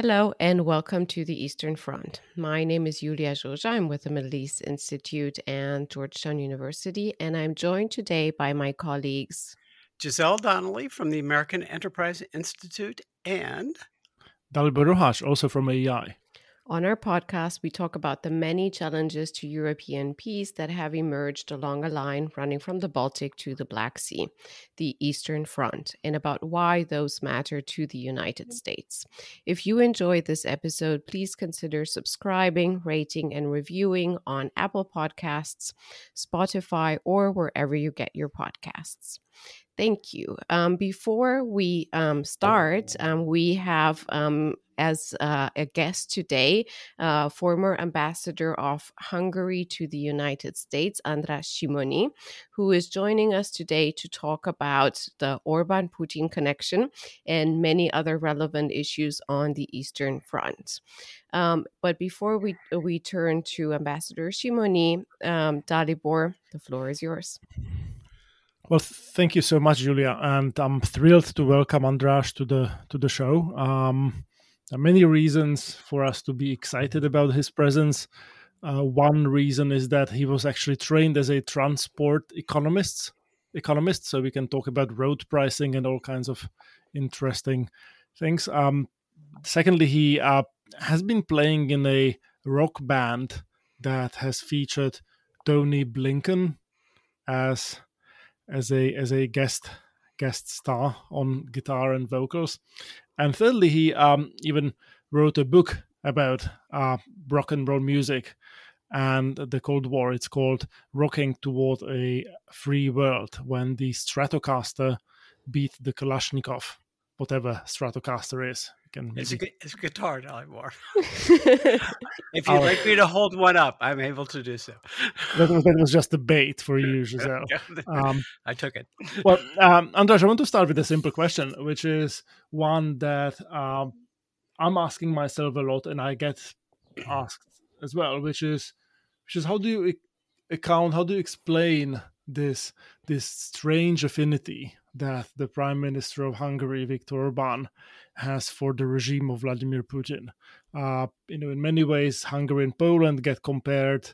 Hello and welcome to the Eastern Front. My name is Iulia Joja. I'm with the Middle East Institute and Georgetown University, and I'm joined today by my colleagues Giselle Donnelly from the American Enterprise Institute and Dalibor Rohac, also from AEI. On our podcast, we talk about the many challenges to European peace that have emerged along a line running from the Baltic to the Black Sea, the Eastern Front, and about why those matter to the United mm. States. If you enjoyed this episode, please consider subscribing, rating, and reviewing on Apple Podcasts, Spotify, or wherever you get your podcasts. Thank you. Um, before we um, start, um, we have um, as uh, a guest today uh, former ambassador of Hungary to the United States, András Simonyi, who is joining us today to talk about the Orban Putin connection and many other relevant issues on the Eastern Front. Um, but before we we turn to Ambassador Simonyi, um, Dalibor, the floor is yours. Well, thank you so much, Iulia, and I'm thrilled to welcome Andras to the to the show. Um, there are many reasons for us to be excited about his presence. Uh, one reason is that he was actually trained as a transport economist. Economist, so we can talk about road pricing and all kinds of interesting things. Um, secondly, he uh, has been playing in a rock band that has featured Tony Blinken as as a as a guest guest star on guitar and vocals. And thirdly, he um, even wrote a book about uh, rock and roll music and the Cold War. It's called "Rocking Toward a Free World" when the Stratocaster beat the Kalashnikov, whatever Stratocaster is can it's, a, it's a guitar, Dalibor. if you'd like me to hold one up, I'm able to do so. that, was, that was just a bait for you, Giselle. Um, I took it. well, um, Andras, I want to start with a simple question, which is one that um, I'm asking myself a lot, and I get asked as well, which is, which is how do you account, how do you explain this this strange affinity that the Prime Minister of Hungary, Viktor Orban, has for the regime of Vladimir Putin. Uh, you know, in many ways, Hungary and Poland get compared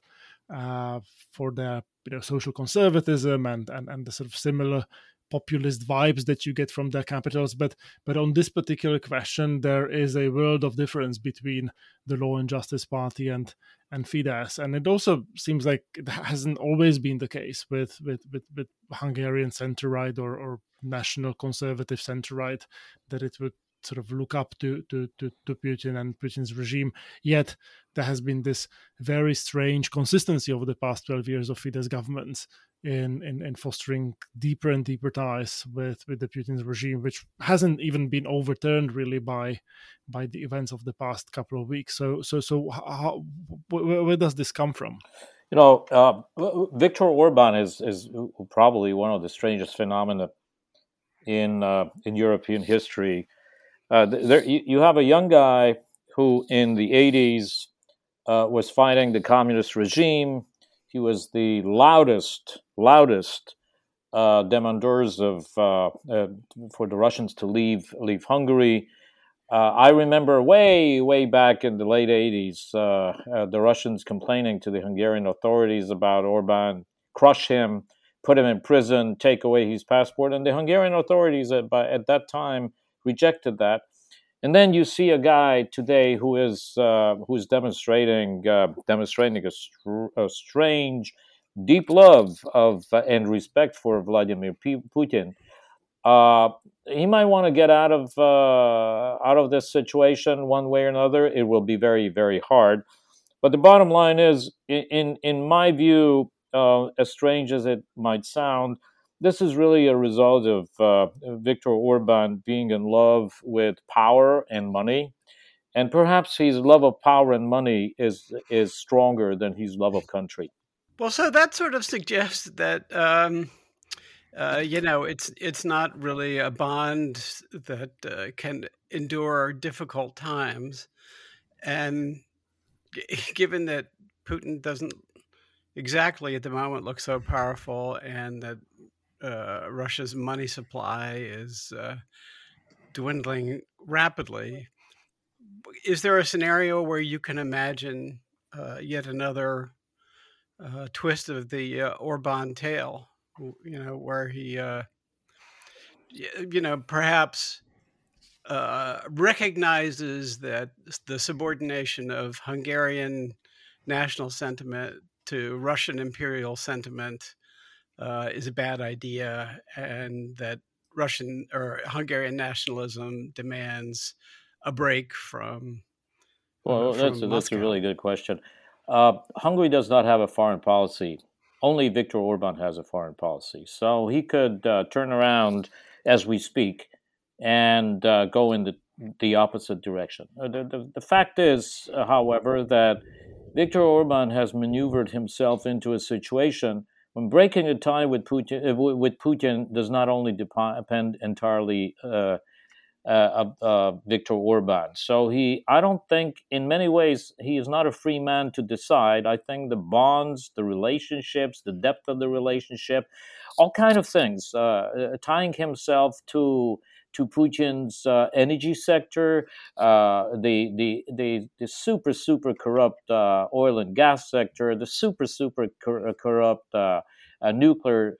uh, for their you know social conservatism and, and and the sort of similar populist vibes that you get from their capitals but but on this particular question there is a world of difference between the law and justice party and and Fidesz and it also seems like it hasn't always been the case with with with, with Hungarian center right or, or national conservative center right that it would sort of look up to, to, to, to Putin and Putin's regime. Yet there has been this very strange consistency over the past 12 years of Fidesz governments in, in, in fostering deeper and deeper ties with, with the Putin's regime, which hasn't even been overturned really by by the events of the past couple of weeks. So so so how, where, where does this come from? You know, uh, Viktor Orban is is probably one of the strangest phenomena in uh, in European history. Uh, there, you, you, have a young guy who, in the 80s, uh, was fighting the communist regime. He was the loudest, loudest uh, demandeurs of uh, uh, for the Russians to leave leave Hungary. I remember way, way back in the late 80s, the Russians complaining to the Hungarian authorities about Orban, crush him, put him in prison, take away his passport, and the Hungarian authorities at, by, at that time rejected that. And then you see a guy today who is uh, who is demonstrating uh, demonstrating a, str- a, strange, deep love of uh, and respect for Vladimir P- Putin. Uh, he might want to get out of uh, out of this situation one way or another. It will be very very hard. But the bottom line is, in in, my view, uh, as strange as it might sound, this is really a result of uh, Viktor Orban being in love with power and money, and perhaps his love of power and money is is stronger than his love of country. Well, so that sort of suggests that um, uh, you know it's it's not really a bond that uh, can endure difficult times, and given that Putin doesn't exactly at the moment look so powerful, and that uh, Russia's money supply is uh, dwindling rapidly. is there a scenario where you can imagine uh, yet another uh, twist of the uh, Orban tale? You know, where he, you know, perhaps recognizes that the subordination of Hungarian national sentiment to Russian imperial sentiment uh, is a bad idea, and that Russian or Hungarian nationalism demands a break from. Well, uh, that's a, that's a really good question. Uh, Hungary does not have a foreign policy. Only Viktor Orban has a foreign policy, so he could uh, turn around as we speak and uh, go in the the opposite direction. Uh, the, the, the fact is, however, that Viktor Orban has maneuvered himself into a situation when breaking a tie with Putin, uh, with Putin does not only depend entirely uh, uh, uh, Viktor Orban. So he, I don't think, in many ways, he is not a free man to decide. I think the bonds, the relationships, the depth of the relationship, all kind of things, uh, uh, tying himself to to Putin's uh, energy sector, uh, the, the, the, the super, super corrupt uh, oil and gas sector, the super, super cor- uh, corrupt uh, uh, nuclear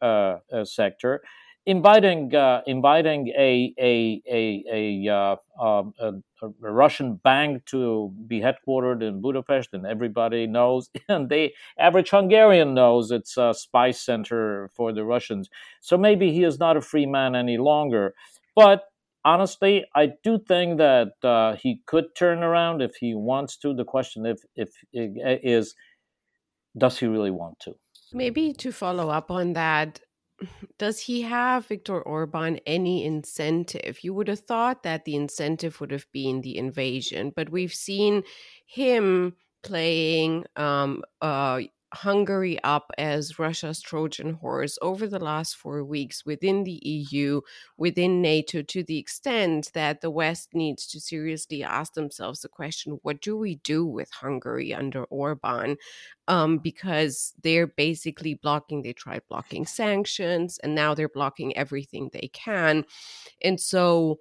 sector, inviting, inviting a, a, a, um, a, a, Russian bank to be headquartered in Budapest, and everybody knows, and the average Hungarian knows it's a spy center for the Russians. So maybe he is not a free man any longer. But honestly, I do think that uh, he could turn around if he wants to. The question if if is does he really want to? Maybe to follow up on that, does he have Viktor Orban any incentive? You would have thought that the incentive would have been the invasion, but we've seen him playing um, uh, Hungary up as Russia's Trojan horse over the last four weeks within the EU, within NATO, to the extent that the West needs to seriously ask themselves the question what do we do with Hungary under Orban? Um, because they're basically blocking, they tried blocking sanctions, and now they're blocking everything they can. And so,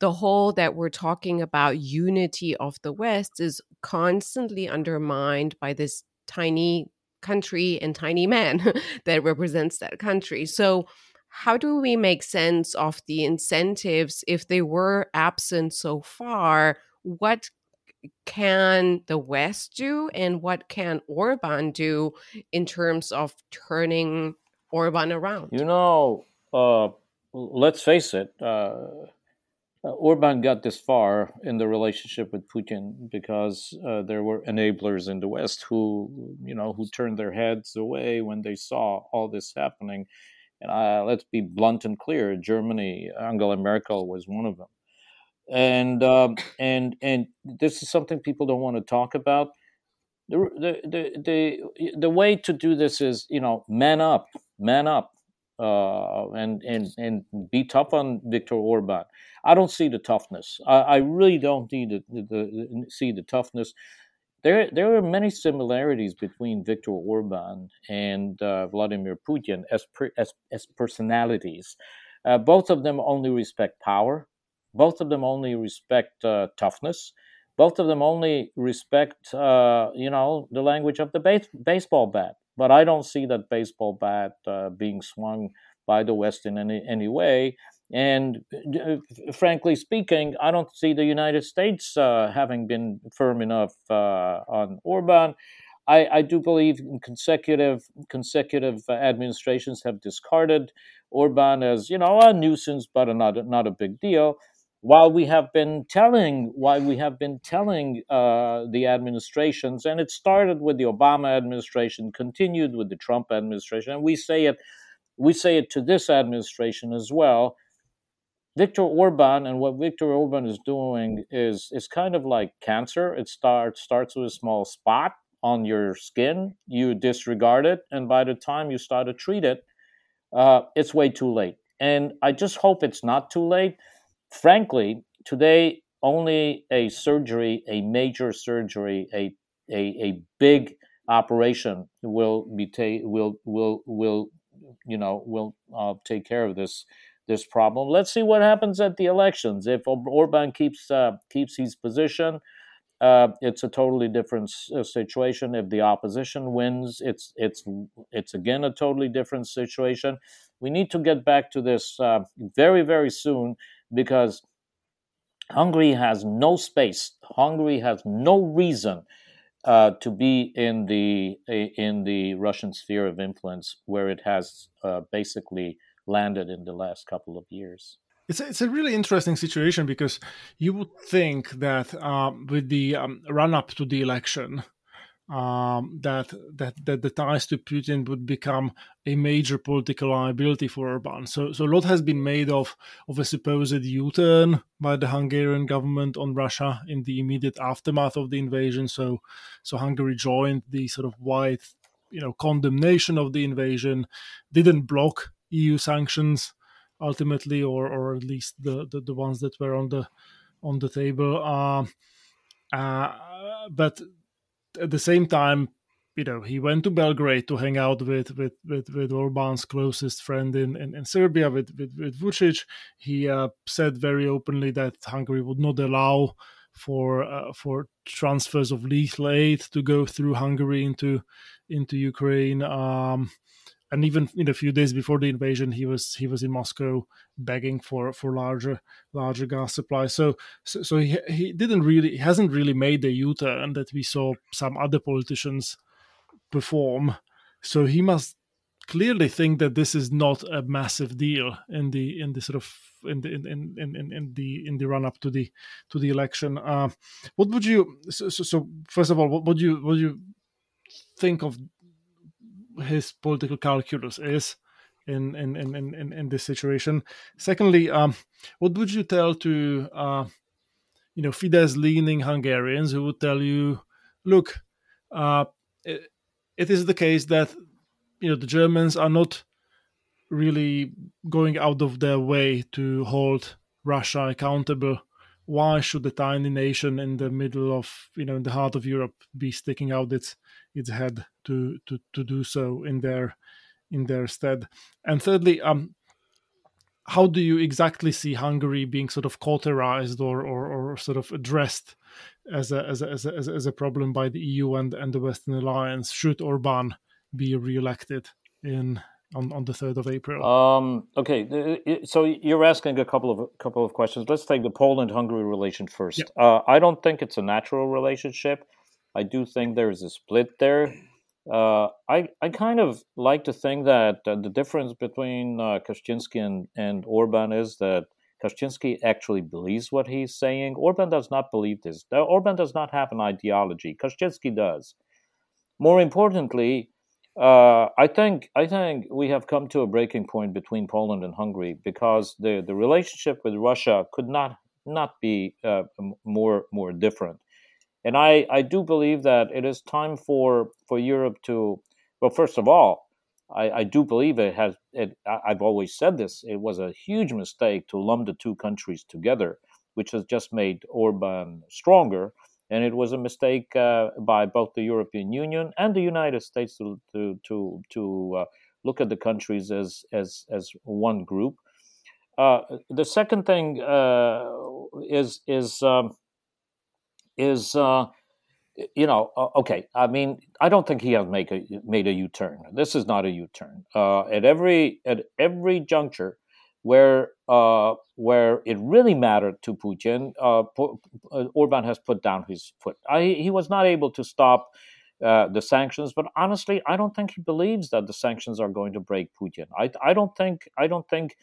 the whole that we're talking about unity of the West is constantly undermined by this tiny country and tiny man that represents that country. So, how do we make sense of the incentives if they were absent so far? What can the West do, and what can Orban do in terms of turning Orban around? You know, uh, let's face it. Uh, uh, Orban got this far in the relationship with Putin because uh, there were enablers in the West who, you know, who turned their heads away when they saw all this happening. And uh, let's be blunt and clear: Germany, Angela Merkel was one of them. And um, and and this is something people don't want to talk about. The, the the the the way to do this is, you know, man up, man up uh, and and and be tough on Viktor Orban. I don't see the toughness. I, I really don't the, the, see the toughness. There there are many similarities between Viktor Orban and uh, Vladimir Putin as per, as as personalities. Uh, both of them only respect power. Both of them only respect uh, toughness. Both of them only respect, uh, you know, the language of the base, baseball bat but I don't see that baseball bat uh, being swung by the West in any, any way. And uh, frankly speaking, I don't see the United States uh, having been firm enough uh, on Orban. I, I, do believe consecutive consecutive administrations have discarded Orban as you know a nuisance, but not not a big deal while we have been telling why we have been telling uh, the administrations and it started with the obama administration continued with the trump administration and we say it we say it to this administration as well Viktor Orban and what Viktor Orban is doing is is kind of like cancer. It starts starts with a small spot on your skin. You disregard it, and by the time you start to treat it, uh, it's way too late. And I just hope it's not too late frankly, today only a surgery, a major surgery, a a, a big operation will be ta- will will will you know will uh, take care of this this problem. Let's see what happens at the elections. If Orban keeps uh, keeps his position, uh, it's a totally different uh, situation. If the opposition wins, it's it's it's again a totally different situation. We need to get back to this uh, very very soon because Hungary has no space. Hungary has no reason uh, to be in the in the Russian sphere of influence, where it has uh, basically landed in the last couple of years. It's a, it's a really interesting situation because you would think that um, with the um, run up to the election, um, that that that the ties to Putin would become a major political liability for Orban. So so a lot has been made of of a supposed U-turn by the Hungarian government on Russia in the immediate aftermath of the invasion. So so Hungary joined the sort of wide you know condemnation of the invasion, didn't block EU sanctions ultimately, or or at least the the, the ones that were on the on the table. Uh, uh, but at the same time, you know, he went to Belgrade to hang out with with with, with Orban's closest friend in, in, in Serbia, with with, with Vucic. He uh, said very openly that Hungary would not allow for uh, for transfers of lethal aid to go through Hungary into into Ukraine. Um, and even in a few days before the invasion, he was he was in Moscow begging for for larger larger gas supply. So so, so he he didn't really he hasn't really made the U-turn that we saw some other politicians perform. So he must clearly think that this is not a massive deal in the in the sort of in the in in in, in the in the run up to the to the election. Uh, what would you so, so, so first of all what would you what do you think of his political calculus is in in in in, in this situation. Secondly, um, what would you tell to uh, you know Fidesz leaning Hungarians who would tell you, look, uh, it, it is the case that you know the Germans are not really going out of their way to hold Russia accountable. Why should a tiny nation in the middle of you know in the heart of Europe be sticking out its its head to to to do so in their in their stead. And thirdly, um, how do you exactly see Hungary being sort of cauterized or, or, or sort of addressed as a, as, a, as, a, as a problem by the EU and, and the Western Alliance should Orban be re-elected in on, on the third of April? Um, okay, so you're asking a couple of couple of questions. Let's take the Poland-Hungary relation first. Yeah. Uh, I don't think it's a natural relationship. I do think there's a split there. Uh, I I kind of like to think that uh, the difference between uh, Kaczynski and, and Orban is that Kaczynski actually believes what he's saying. Orban does not believe this. Orban does not have an ideology. Kaczynski does. More importantly, uh, I think I think we have come to a breaking point between Poland and Hungary because the, the relationship with Russia could not not be uh, more more different. And I, I do believe that it is time for, for Europe to, well, first of all, I, I do believe it has, it, I've always said this, it was a huge mistake to lump the two countries together, which has just made Orban stronger. And it was a mistake uh, by both the European Union and the United States to, to, to, to uh, look at the countries as, as, as one group. Uh, the second thing uh, is, is um, is uh, you know okay i mean i don't think he has make a, made a u-turn this is not a u-turn uh, at every at every juncture where uh, where it really mattered to Putin, uh, uh, Orban has put down his foot. I, he was not able to stop uh, the sanctions, but honestly, I don't think he believes that the sanctions are going to break Putin. I, I don't think I don't think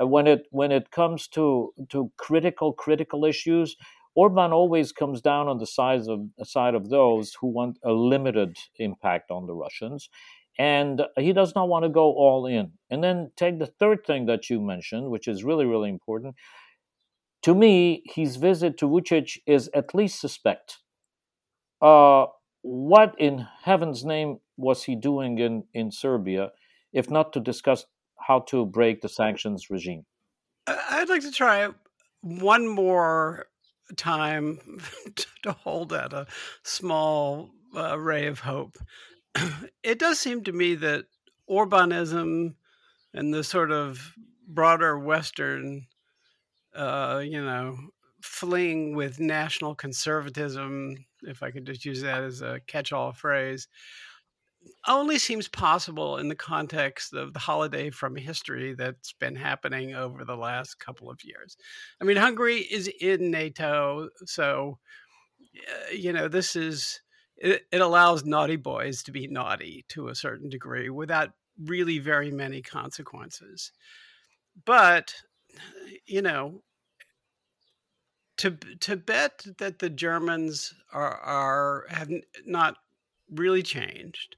uh, when it when it comes to to critical critical issues, Orban always comes down on the side of side of those who want a limited impact on the Russians, and he does not want to go all in. And then take the third thing that you mentioned, which is really really important. To me, his visit to Vucic is at least suspect. Uh, what in heaven's name was he doing in, in Serbia, if not to discuss how to break the sanctions regime? I'd like to try one more time to hold at a small uh, ray of hope. it does seem to me that Orbanism and the sort of broader Western, uh, you know, fling with national conservatism, if I could just use that as a catch-all phrase, only seems possible in the context of the holiday from history that's been happening over the last couple of years. I mean, Hungary is in NATO, so uh, you know this is it, it allows naughty boys to be naughty to a certain degree without really very many consequences. But you know, to to bet that the Germans are are have not really changed,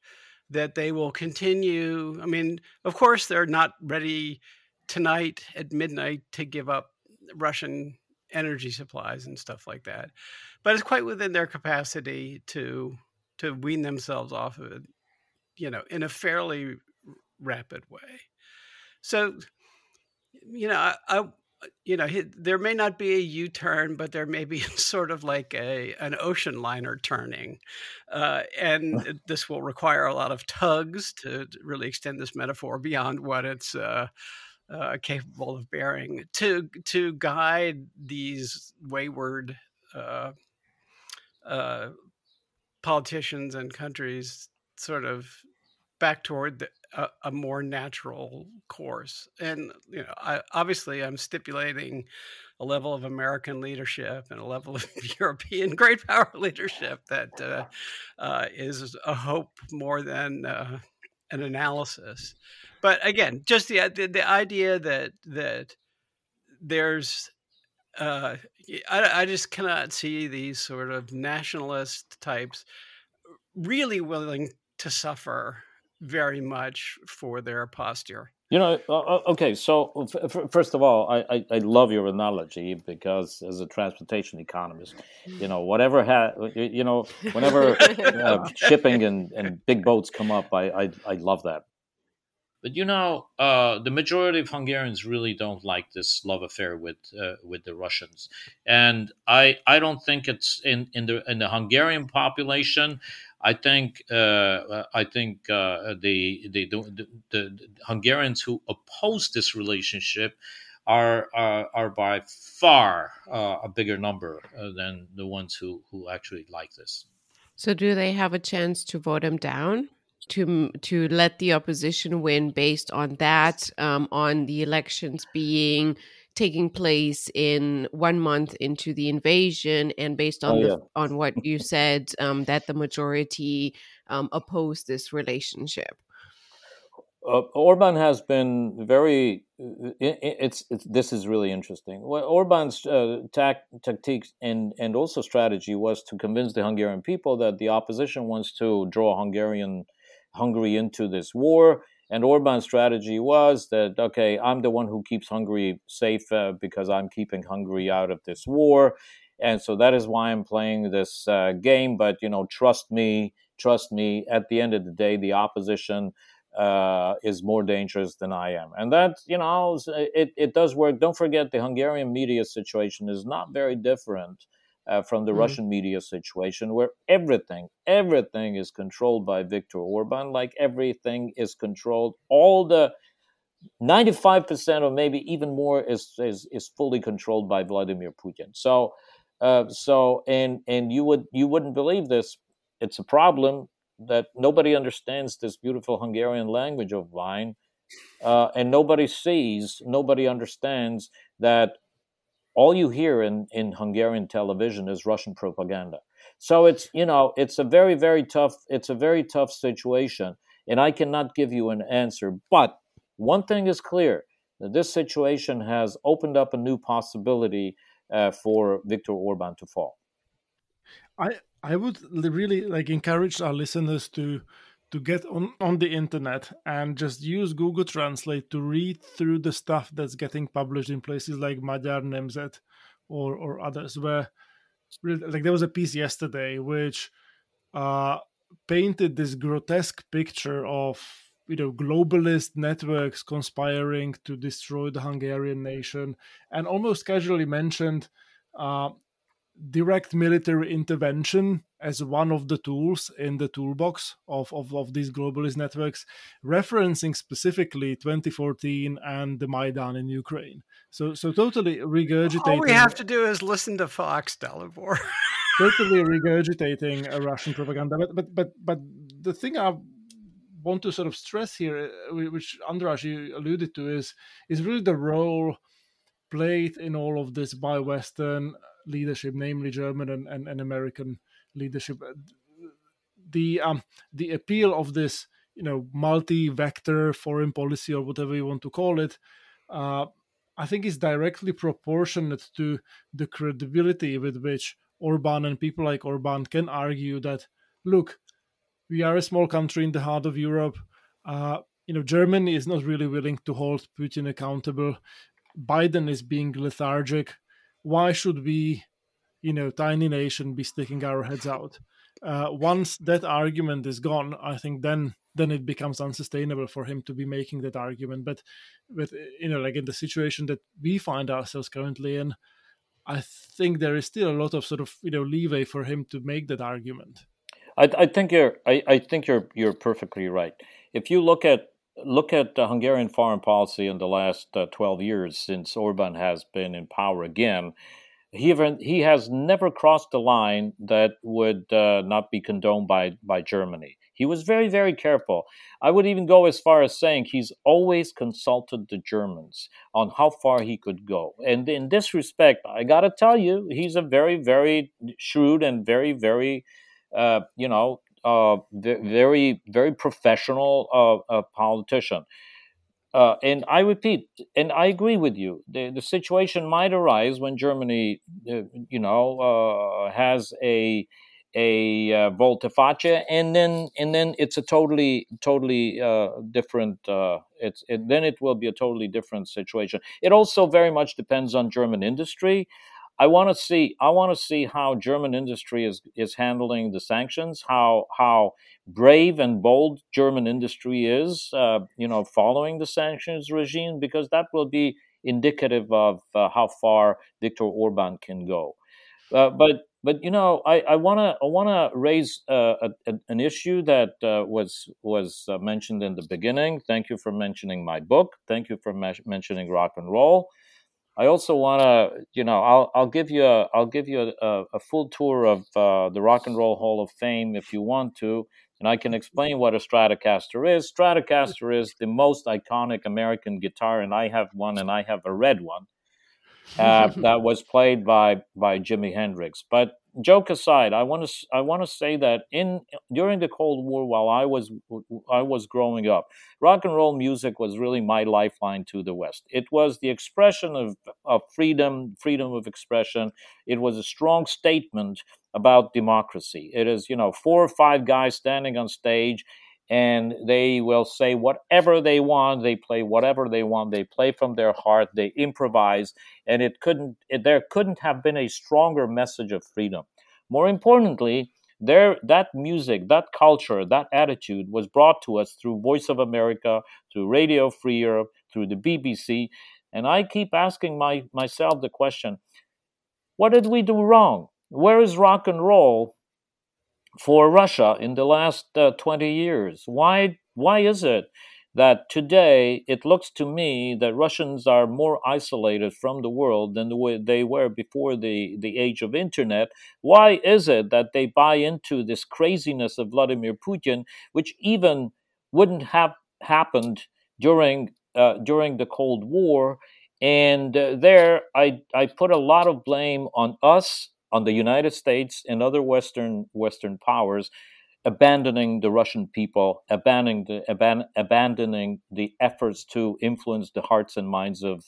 that they will continue. I mean, of course, they're not ready tonight at midnight to give up Russian energy supplies and stuff like that, but it's quite within their capacity to to wean themselves off of it, you know, in a fairly rapid way. So, you know, I, I you know, there may not be a U turn, but there may be sort of like a an ocean liner turning, uh, and this will require a lot of tugs to really extend this metaphor beyond what it's uh, uh, capable of bearing. To to guide these wayward uh, uh, politicians and countries sort of back toward the, a, a, more natural course. And you know, I, obviously, I'm stipulating a level of American leadership and a level of European great power leadership that uh, uh, is a hope more than uh, an analysis. But again, just the, the, the idea that that there's uh, I, I just cannot see these sort of nationalist types really willing to suffer very much for their posture. You know, okay. So first of all, I, I, I, love your analogy because as a transportation economist, you know, whatever ha- you know, whenever uh, shipping and, and big boats come up, I, I I love that. But you know, uh, the majority of Hungarians really don't like this love affair with uh, with the Russians, and I I don't think it's in in the in the Hungarian population. I think uh, I think uh, the, the, the, the, Hungarians who oppose this relationship are are, are by far uh, a bigger number uh, than the ones who who actually like this. So, do they have a chance to vote him down? To to let the opposition win based on that, um, on the elections being taking place in one month into the invasion and based on oh, the, on what you said um, that the majority um, oppose this relationship uh, Orban has been very. It, it's, it's, this is really interesting. Well, Orban's uh, tac, tactics and and also strategy was to convince the Hungarian people that the opposition wants to draw Hungarian Hungary into this war, and Orban's strategy was that, okay, I'm the one who keeps Hungary safe uh, because I'm keeping Hungary out of this war. And so that is why I'm playing this uh, game. But, you know, trust me, trust me, at the end of the day, the opposition uh, is more dangerous than I am. And that, you know, it, it does work. Don't forget the Hungarian media situation is not very different uh, from the mm-hmm. Russian media situation, where everything, everything is controlled by Viktor Orban, like everything is controlled. All the 95% or maybe even more is, is, is fully controlled by Vladimir Putin. So, uh, so and and you would you wouldn't believe this. It's a problem that nobody understands this beautiful Hungarian language of mine, uh, and nobody sees, nobody understands that all you hear in, in Hungarian television is Russian propaganda. So it's you know it's a very very tough it's a very tough situation, and I cannot give you an answer. But one thing is clear: that this situation has opened up a new possibility uh, for Viktor Orban to fall. I I would really like encourage our listeners to to get on, on the internet and just use Google Translate to read through the stuff that's getting published in places like Magyar Nemzet or or others where like there was a piece yesterday which uh, painted this grotesque picture of you know globalist networks conspiring to destroy the Hungarian nation and almost casually mentioned uh, direct military intervention as one of the tools in the toolbox of, of, of these globalist networks, referencing specifically 2014 and the Maidan in Ukraine. So, so totally regurgitating. All we have to do is listen to Fox, Dalibor. totally regurgitating a Russian propaganda. But, but, but, but the thing I want to sort of stress here, uh, which Andras you alluded to, is is really the role played in all of this by Western leadership, namely German and, and, and American leadership. Uh, the um, the appeal of this, you know, multi-vector foreign policy or whatever you want to call it, uh, I think is directly proportionate to the credibility with which Orban and people like Orban can argue that, look, we are a small country in the heart of Europe. Uh, you know, Germany is not really willing to hold Putin accountable. Biden is being lethargic. Why should we you know tiny nation be sticking our heads out. Uh, once that argument is gone i think then then it becomes unsustainable for him to be making that argument. But but you know like in the situation that we find ourselves currently in i think there is still a lot of sort of you know leeway for him to make that argument. I, I think you're I, I think you're you're perfectly right. If you look at look at hungarian foreign policy in the last uh, 12 years since orban has been in power again he even, he has never crossed the line that would uh, not be condoned by by Germany. He was very very careful. I would even go as far as saying he's always consulted the Germans on how far he could go. And in this respect, I got to tell you, he's a very very shrewd and very very uh, you know uh, very very professional uh, politician. Uh, and I repeat, and I agree with you. The, the situation might arise when Germany, uh, you know, uh, has a a uh, volte-face, and then and then it's a totally totally uh, different. Uh, it's it, then it will be a totally different situation. It also very much depends on German industry. I want to see I want to see how German industry is is handling the sanctions, how how brave and bold German industry is, uh, you know, following the sanctions regime, because that will be indicative of uh, how far Viktor Orban can go. Uh, but but you know, I want to I want to raise uh, a, an issue that uh, was was uh, mentioned in the beginning. Thank you for mentioning my book. Thank you for me- mentioning rock and roll. I also want to, you know, I'll I'll give you a I'll give you a, a full tour of uh, the Rock and Roll Hall of Fame if you want to, and I can explain what a Stratocaster is. Stratocaster is the most iconic American guitar, and I have one, and I have a red one uh, that was played by by Jimi Hendrix. But joke aside, I want to I want to say that in during the Cold War, while I was I was growing up, rock and roll music was really my lifeline to the West. It was the expression of, of freedom, freedom of expression. It was a strong statement about democracy. It is you know four or five guys standing on stage and they will say whatever they want they play whatever they want they play from their heart they improvise and it couldn't it, there couldn't have been a stronger message of freedom. More importantly there that music that culture that attitude was brought to us through voice of america through radio free europe through the bbc and i keep asking my, myself the question what did we do wrong? Where is rock and roll for Russia in the last uh, 20 years. Why, why is it that today it looks to me that Russians are more isolated from the world than the way they were before the, the age of internet? Why is it that they buy into this craziness of Vladimir Putin, which even wouldn't have happened during uh, during the Cold War? And uh, there, I I put a lot of blame on us on the United States and other Western Western powers abandoning the Russian people, abandoning the, aban- abandoning the efforts to influence the hearts and minds of,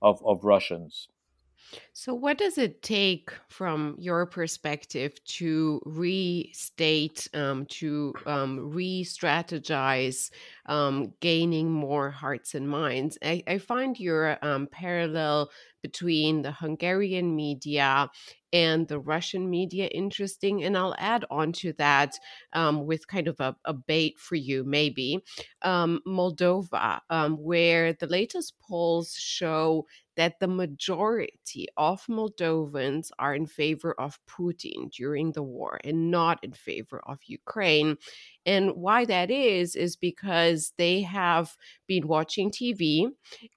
of, of Russians. So, what does it take from your perspective to restate, um, to um, re strategize um, gaining more hearts and minds. I, I find your um, parallel between the Hungarian media and the Russian media interesting. And I'll add on to that um, with kind of a, a, bait for you, maybe. Um, Moldova, um, where the latest polls show that the majority of Moldovans are in favor of Putin during the war and not in favor of Ukraine. And why that is, is because they have been watching TV,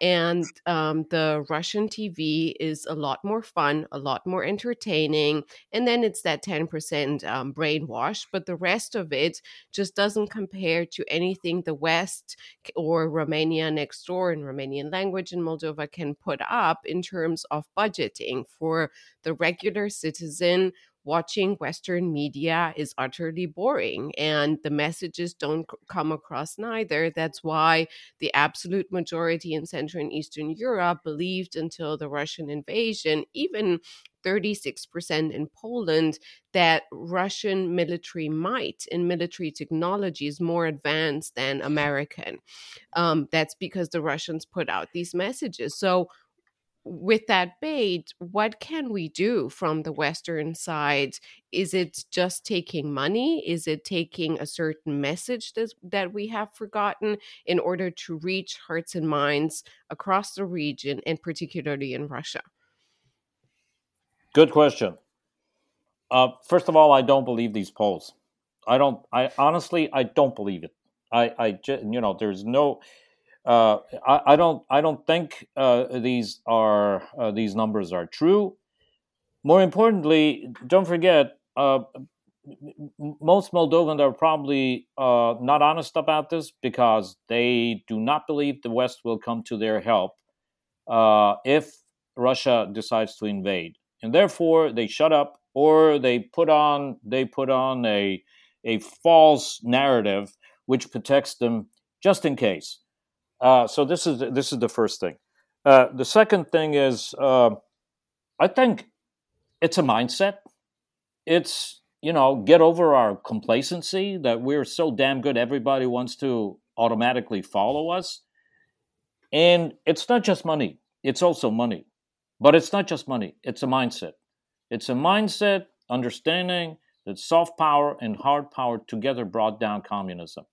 and um, the Russian TV is a lot more fun, a lot more entertaining. And then it's that 10% um, brainwash, but the rest of it just doesn't compare to anything the West or Romania next door in Romanian language in Moldova can put up in terms of budgeting for the regular citizen watching Western media is utterly boring and the messages don't come across neither. That's why the absolute majority in Central and Eastern Europe believed until the Russian invasion, even 36% in Poland, that Russian military might and military technology is more advanced than American. Um, that's because the Russians put out these messages. So, with that bait, what can we do from the Western side? Is it just taking money? Is it taking a certain message that, that we have forgotten in order to reach hearts and minds across the region and particularly in Russia? Good question. Uh, first of all, I don't believe these polls. I don't. I honestly, I don't believe it. I, I, you know, there's no uh, I, I, don't I don't think uh, these are uh, these numbers are true. More importantly, don't forget uh, most Moldovans are probably uh, not honest about this because they do not believe the West will come to their help if Russia decides to invade, and therefore they shut up or they put on they put on a a false narrative which protects them just in case. Uh, so this is this is the first thing. Uh, the second thing is, uh, I think it's a mindset. It's you know get over our complacency that we're so damn good. Everybody wants to automatically follow us, and it's not just money. It's also money, but it's not just money. It's a mindset. It's a mindset understanding that soft power and hard power together brought down communism.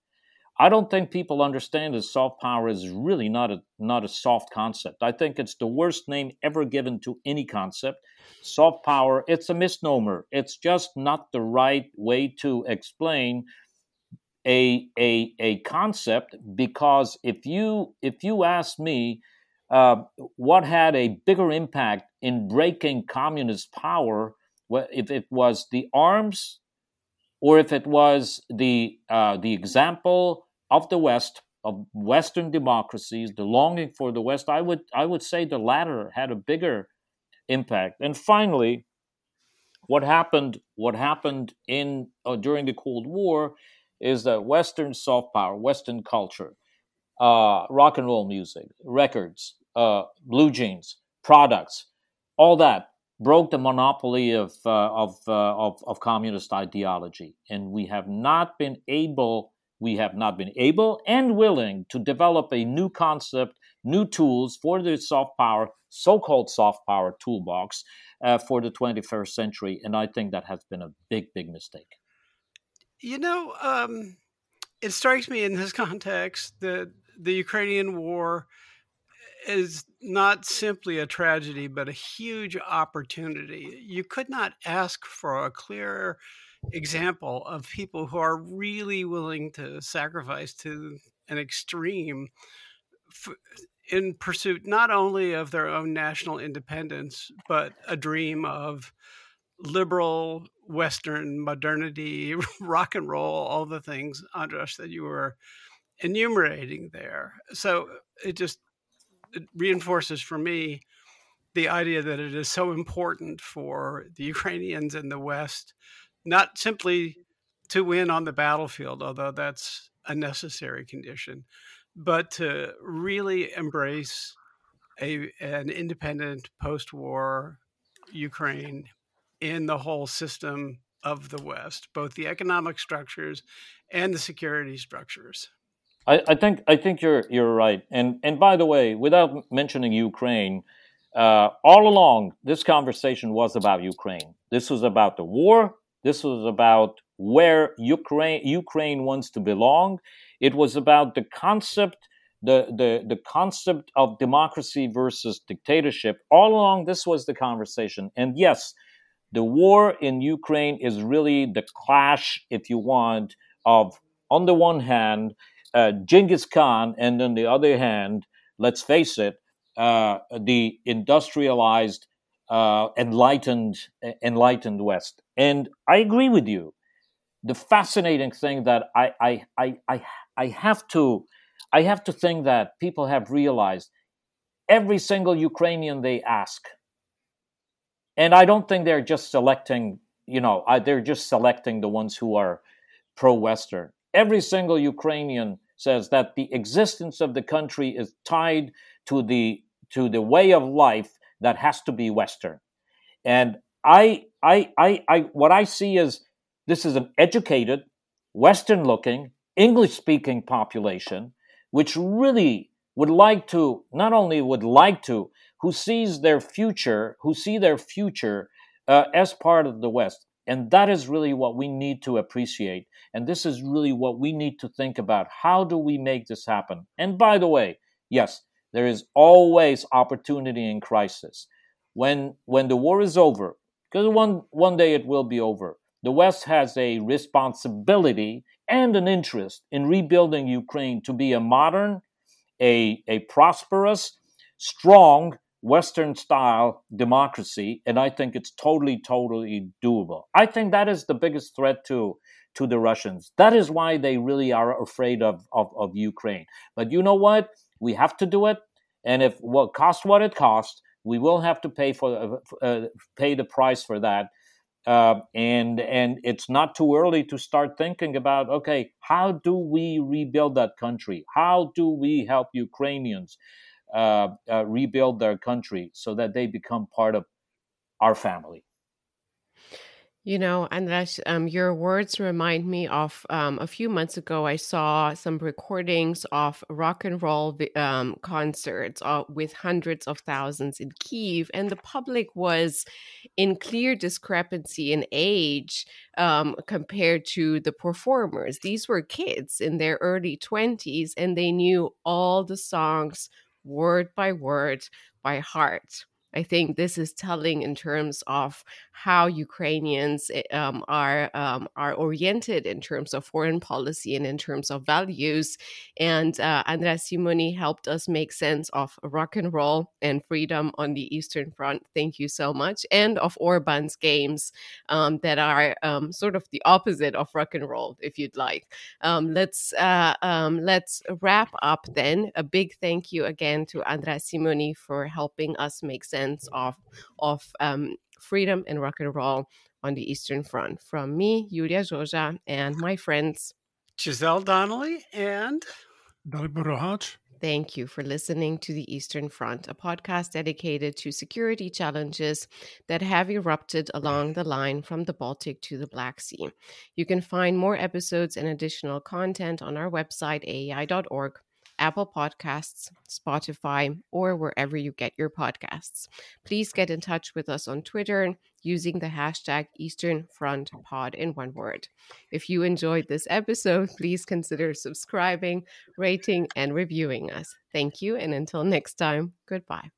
I don't think people understand that soft power is really not a not a soft concept. I think it's the worst name ever given to any concept. Soft power, it's a misnomer. It's just not the right way to explain a a a concept because if you if you ask me uh, what had a bigger impact in breaking communist power, if it was the arms or if it was the uh, the example of the West of Western democracies, the longing for the West, I would I would say the latter had a bigger impact. And finally, what happened what happened in uh, during the Cold War is that Western soft power, Western culture, uh, rock and roll music, records, uh, blue jeans, products, all that broke the monopoly of, uh, of, uh, of, of communist ideology, and we have not been able we have not been able and willing to develop a new concept, new tools for the soft power, so-called soft power toolbox uh, for the 21st century, and I think that has been a big, big mistake. You know, um, it strikes me in this context that the Ukrainian war is not simply a tragedy, but a huge opportunity. You could not ask for a clearer example of people who are really willing to sacrifice to an extreme in pursuit not only of their own national independence, but a dream of liberal Western modernity, rock and roll, all the things, Andras, that you were enumerating there. So it just it reinforces for me the idea that it is so important for the Ukrainians in the West, not simply to win on the battlefield, although that's a necessary condition, but to really embrace a, an independent post war Ukraine in the whole system of the West, both the economic structures and the security structures. I, I, think I think you're you're right. And and by the way, without mentioning Ukraine, uh, all along this conversation was about Ukraine. This was about the war. This was about where Ukraine Ukraine wants to belong. It was about the concept the, the, the concept of democracy versus dictatorship. All along, this was the conversation. And yes, the war in Ukraine is really the clash, if you want, of on the one hand, uh, Genghis Khan, and on the other hand, let's face it, uh, the industrialized, uh, enlightened, enlightened West. And I agree with you. The fascinating thing that I, I, I, I, I have to, I have to think that people have realized every single Ukrainian they ask, and I don't think they're just selecting, you know, they're just selecting the ones who are pro-Western. Every single Ukrainian says that the existence of the country is tied to the to the way of life that has to be Western. And I, I, I, I what I see is this is an educated, Western-looking, English-speaking population, which really would like to not only would like to, who sees their future, who see their future uh, as part of the West. And that is really what we need to appreciate. And this is really what we need to think about. How do we make this happen? And by the way, yes, there is always opportunity in crisis. When when the war is over, because one one day it will be over, the West has a responsibility and an interest in rebuilding Ukraine to be a modern, a, a prosperous, strong, Western style democracy, and I think it's totally, totally doable. I think that is the biggest threat to to the Russians. That is why they really are afraid of, of, of Ukraine. But you know what? We have to do it, and if what cost what it costs, we will have to pay for uh, uh, pay the price for that. Uh, and and it's not too early to start thinking about okay, how do we rebuild that country? How do we help Ukrainians? Uh, uh, rebuild their country so that they become part of our family. You know, Andras, um, your words remind me of um, a few months ago. I saw some recordings of rock and roll um, concerts uh, with hundreds of thousands in Kiev, and the public was in clear discrepancy in age um, compared to the performers. These were kids in their early 20s, and they knew all the songs word by word by heart. I think this is telling in terms of how Ukrainians eh, um, are um, are oriented in terms of foreign policy and in terms of values. And uh, Andras Simonyi helped us make sense of rock and roll and freedom on the Eastern Front. Thank you so much, and of Orban's games um, that are um, sort of the opposite of rock and roll, if you'd like. Um, let's uh, um, let's wrap up then. A big thank you again to Andras Simonyi for helping us make sense sense of of um, freedom and rock and roll on the Eastern Front. From me, Iulia Joja, and my friends Giselle Donnelly and Dalibor Rohac. Thank you for listening to the Eastern Front, a podcast dedicated to security challenges that have erupted along the line from the Baltic to the Black Sea. You can find more episodes and additional content on our website, aei.org Apple Podcasts, Spotify, or wherever you get your podcasts. Please get in touch with us on Twitter using the hashtag Eastern Front Pod in one word. If you enjoyed this episode, please consider subscribing, rating, and reviewing us. Thank you, and until next time, goodbye.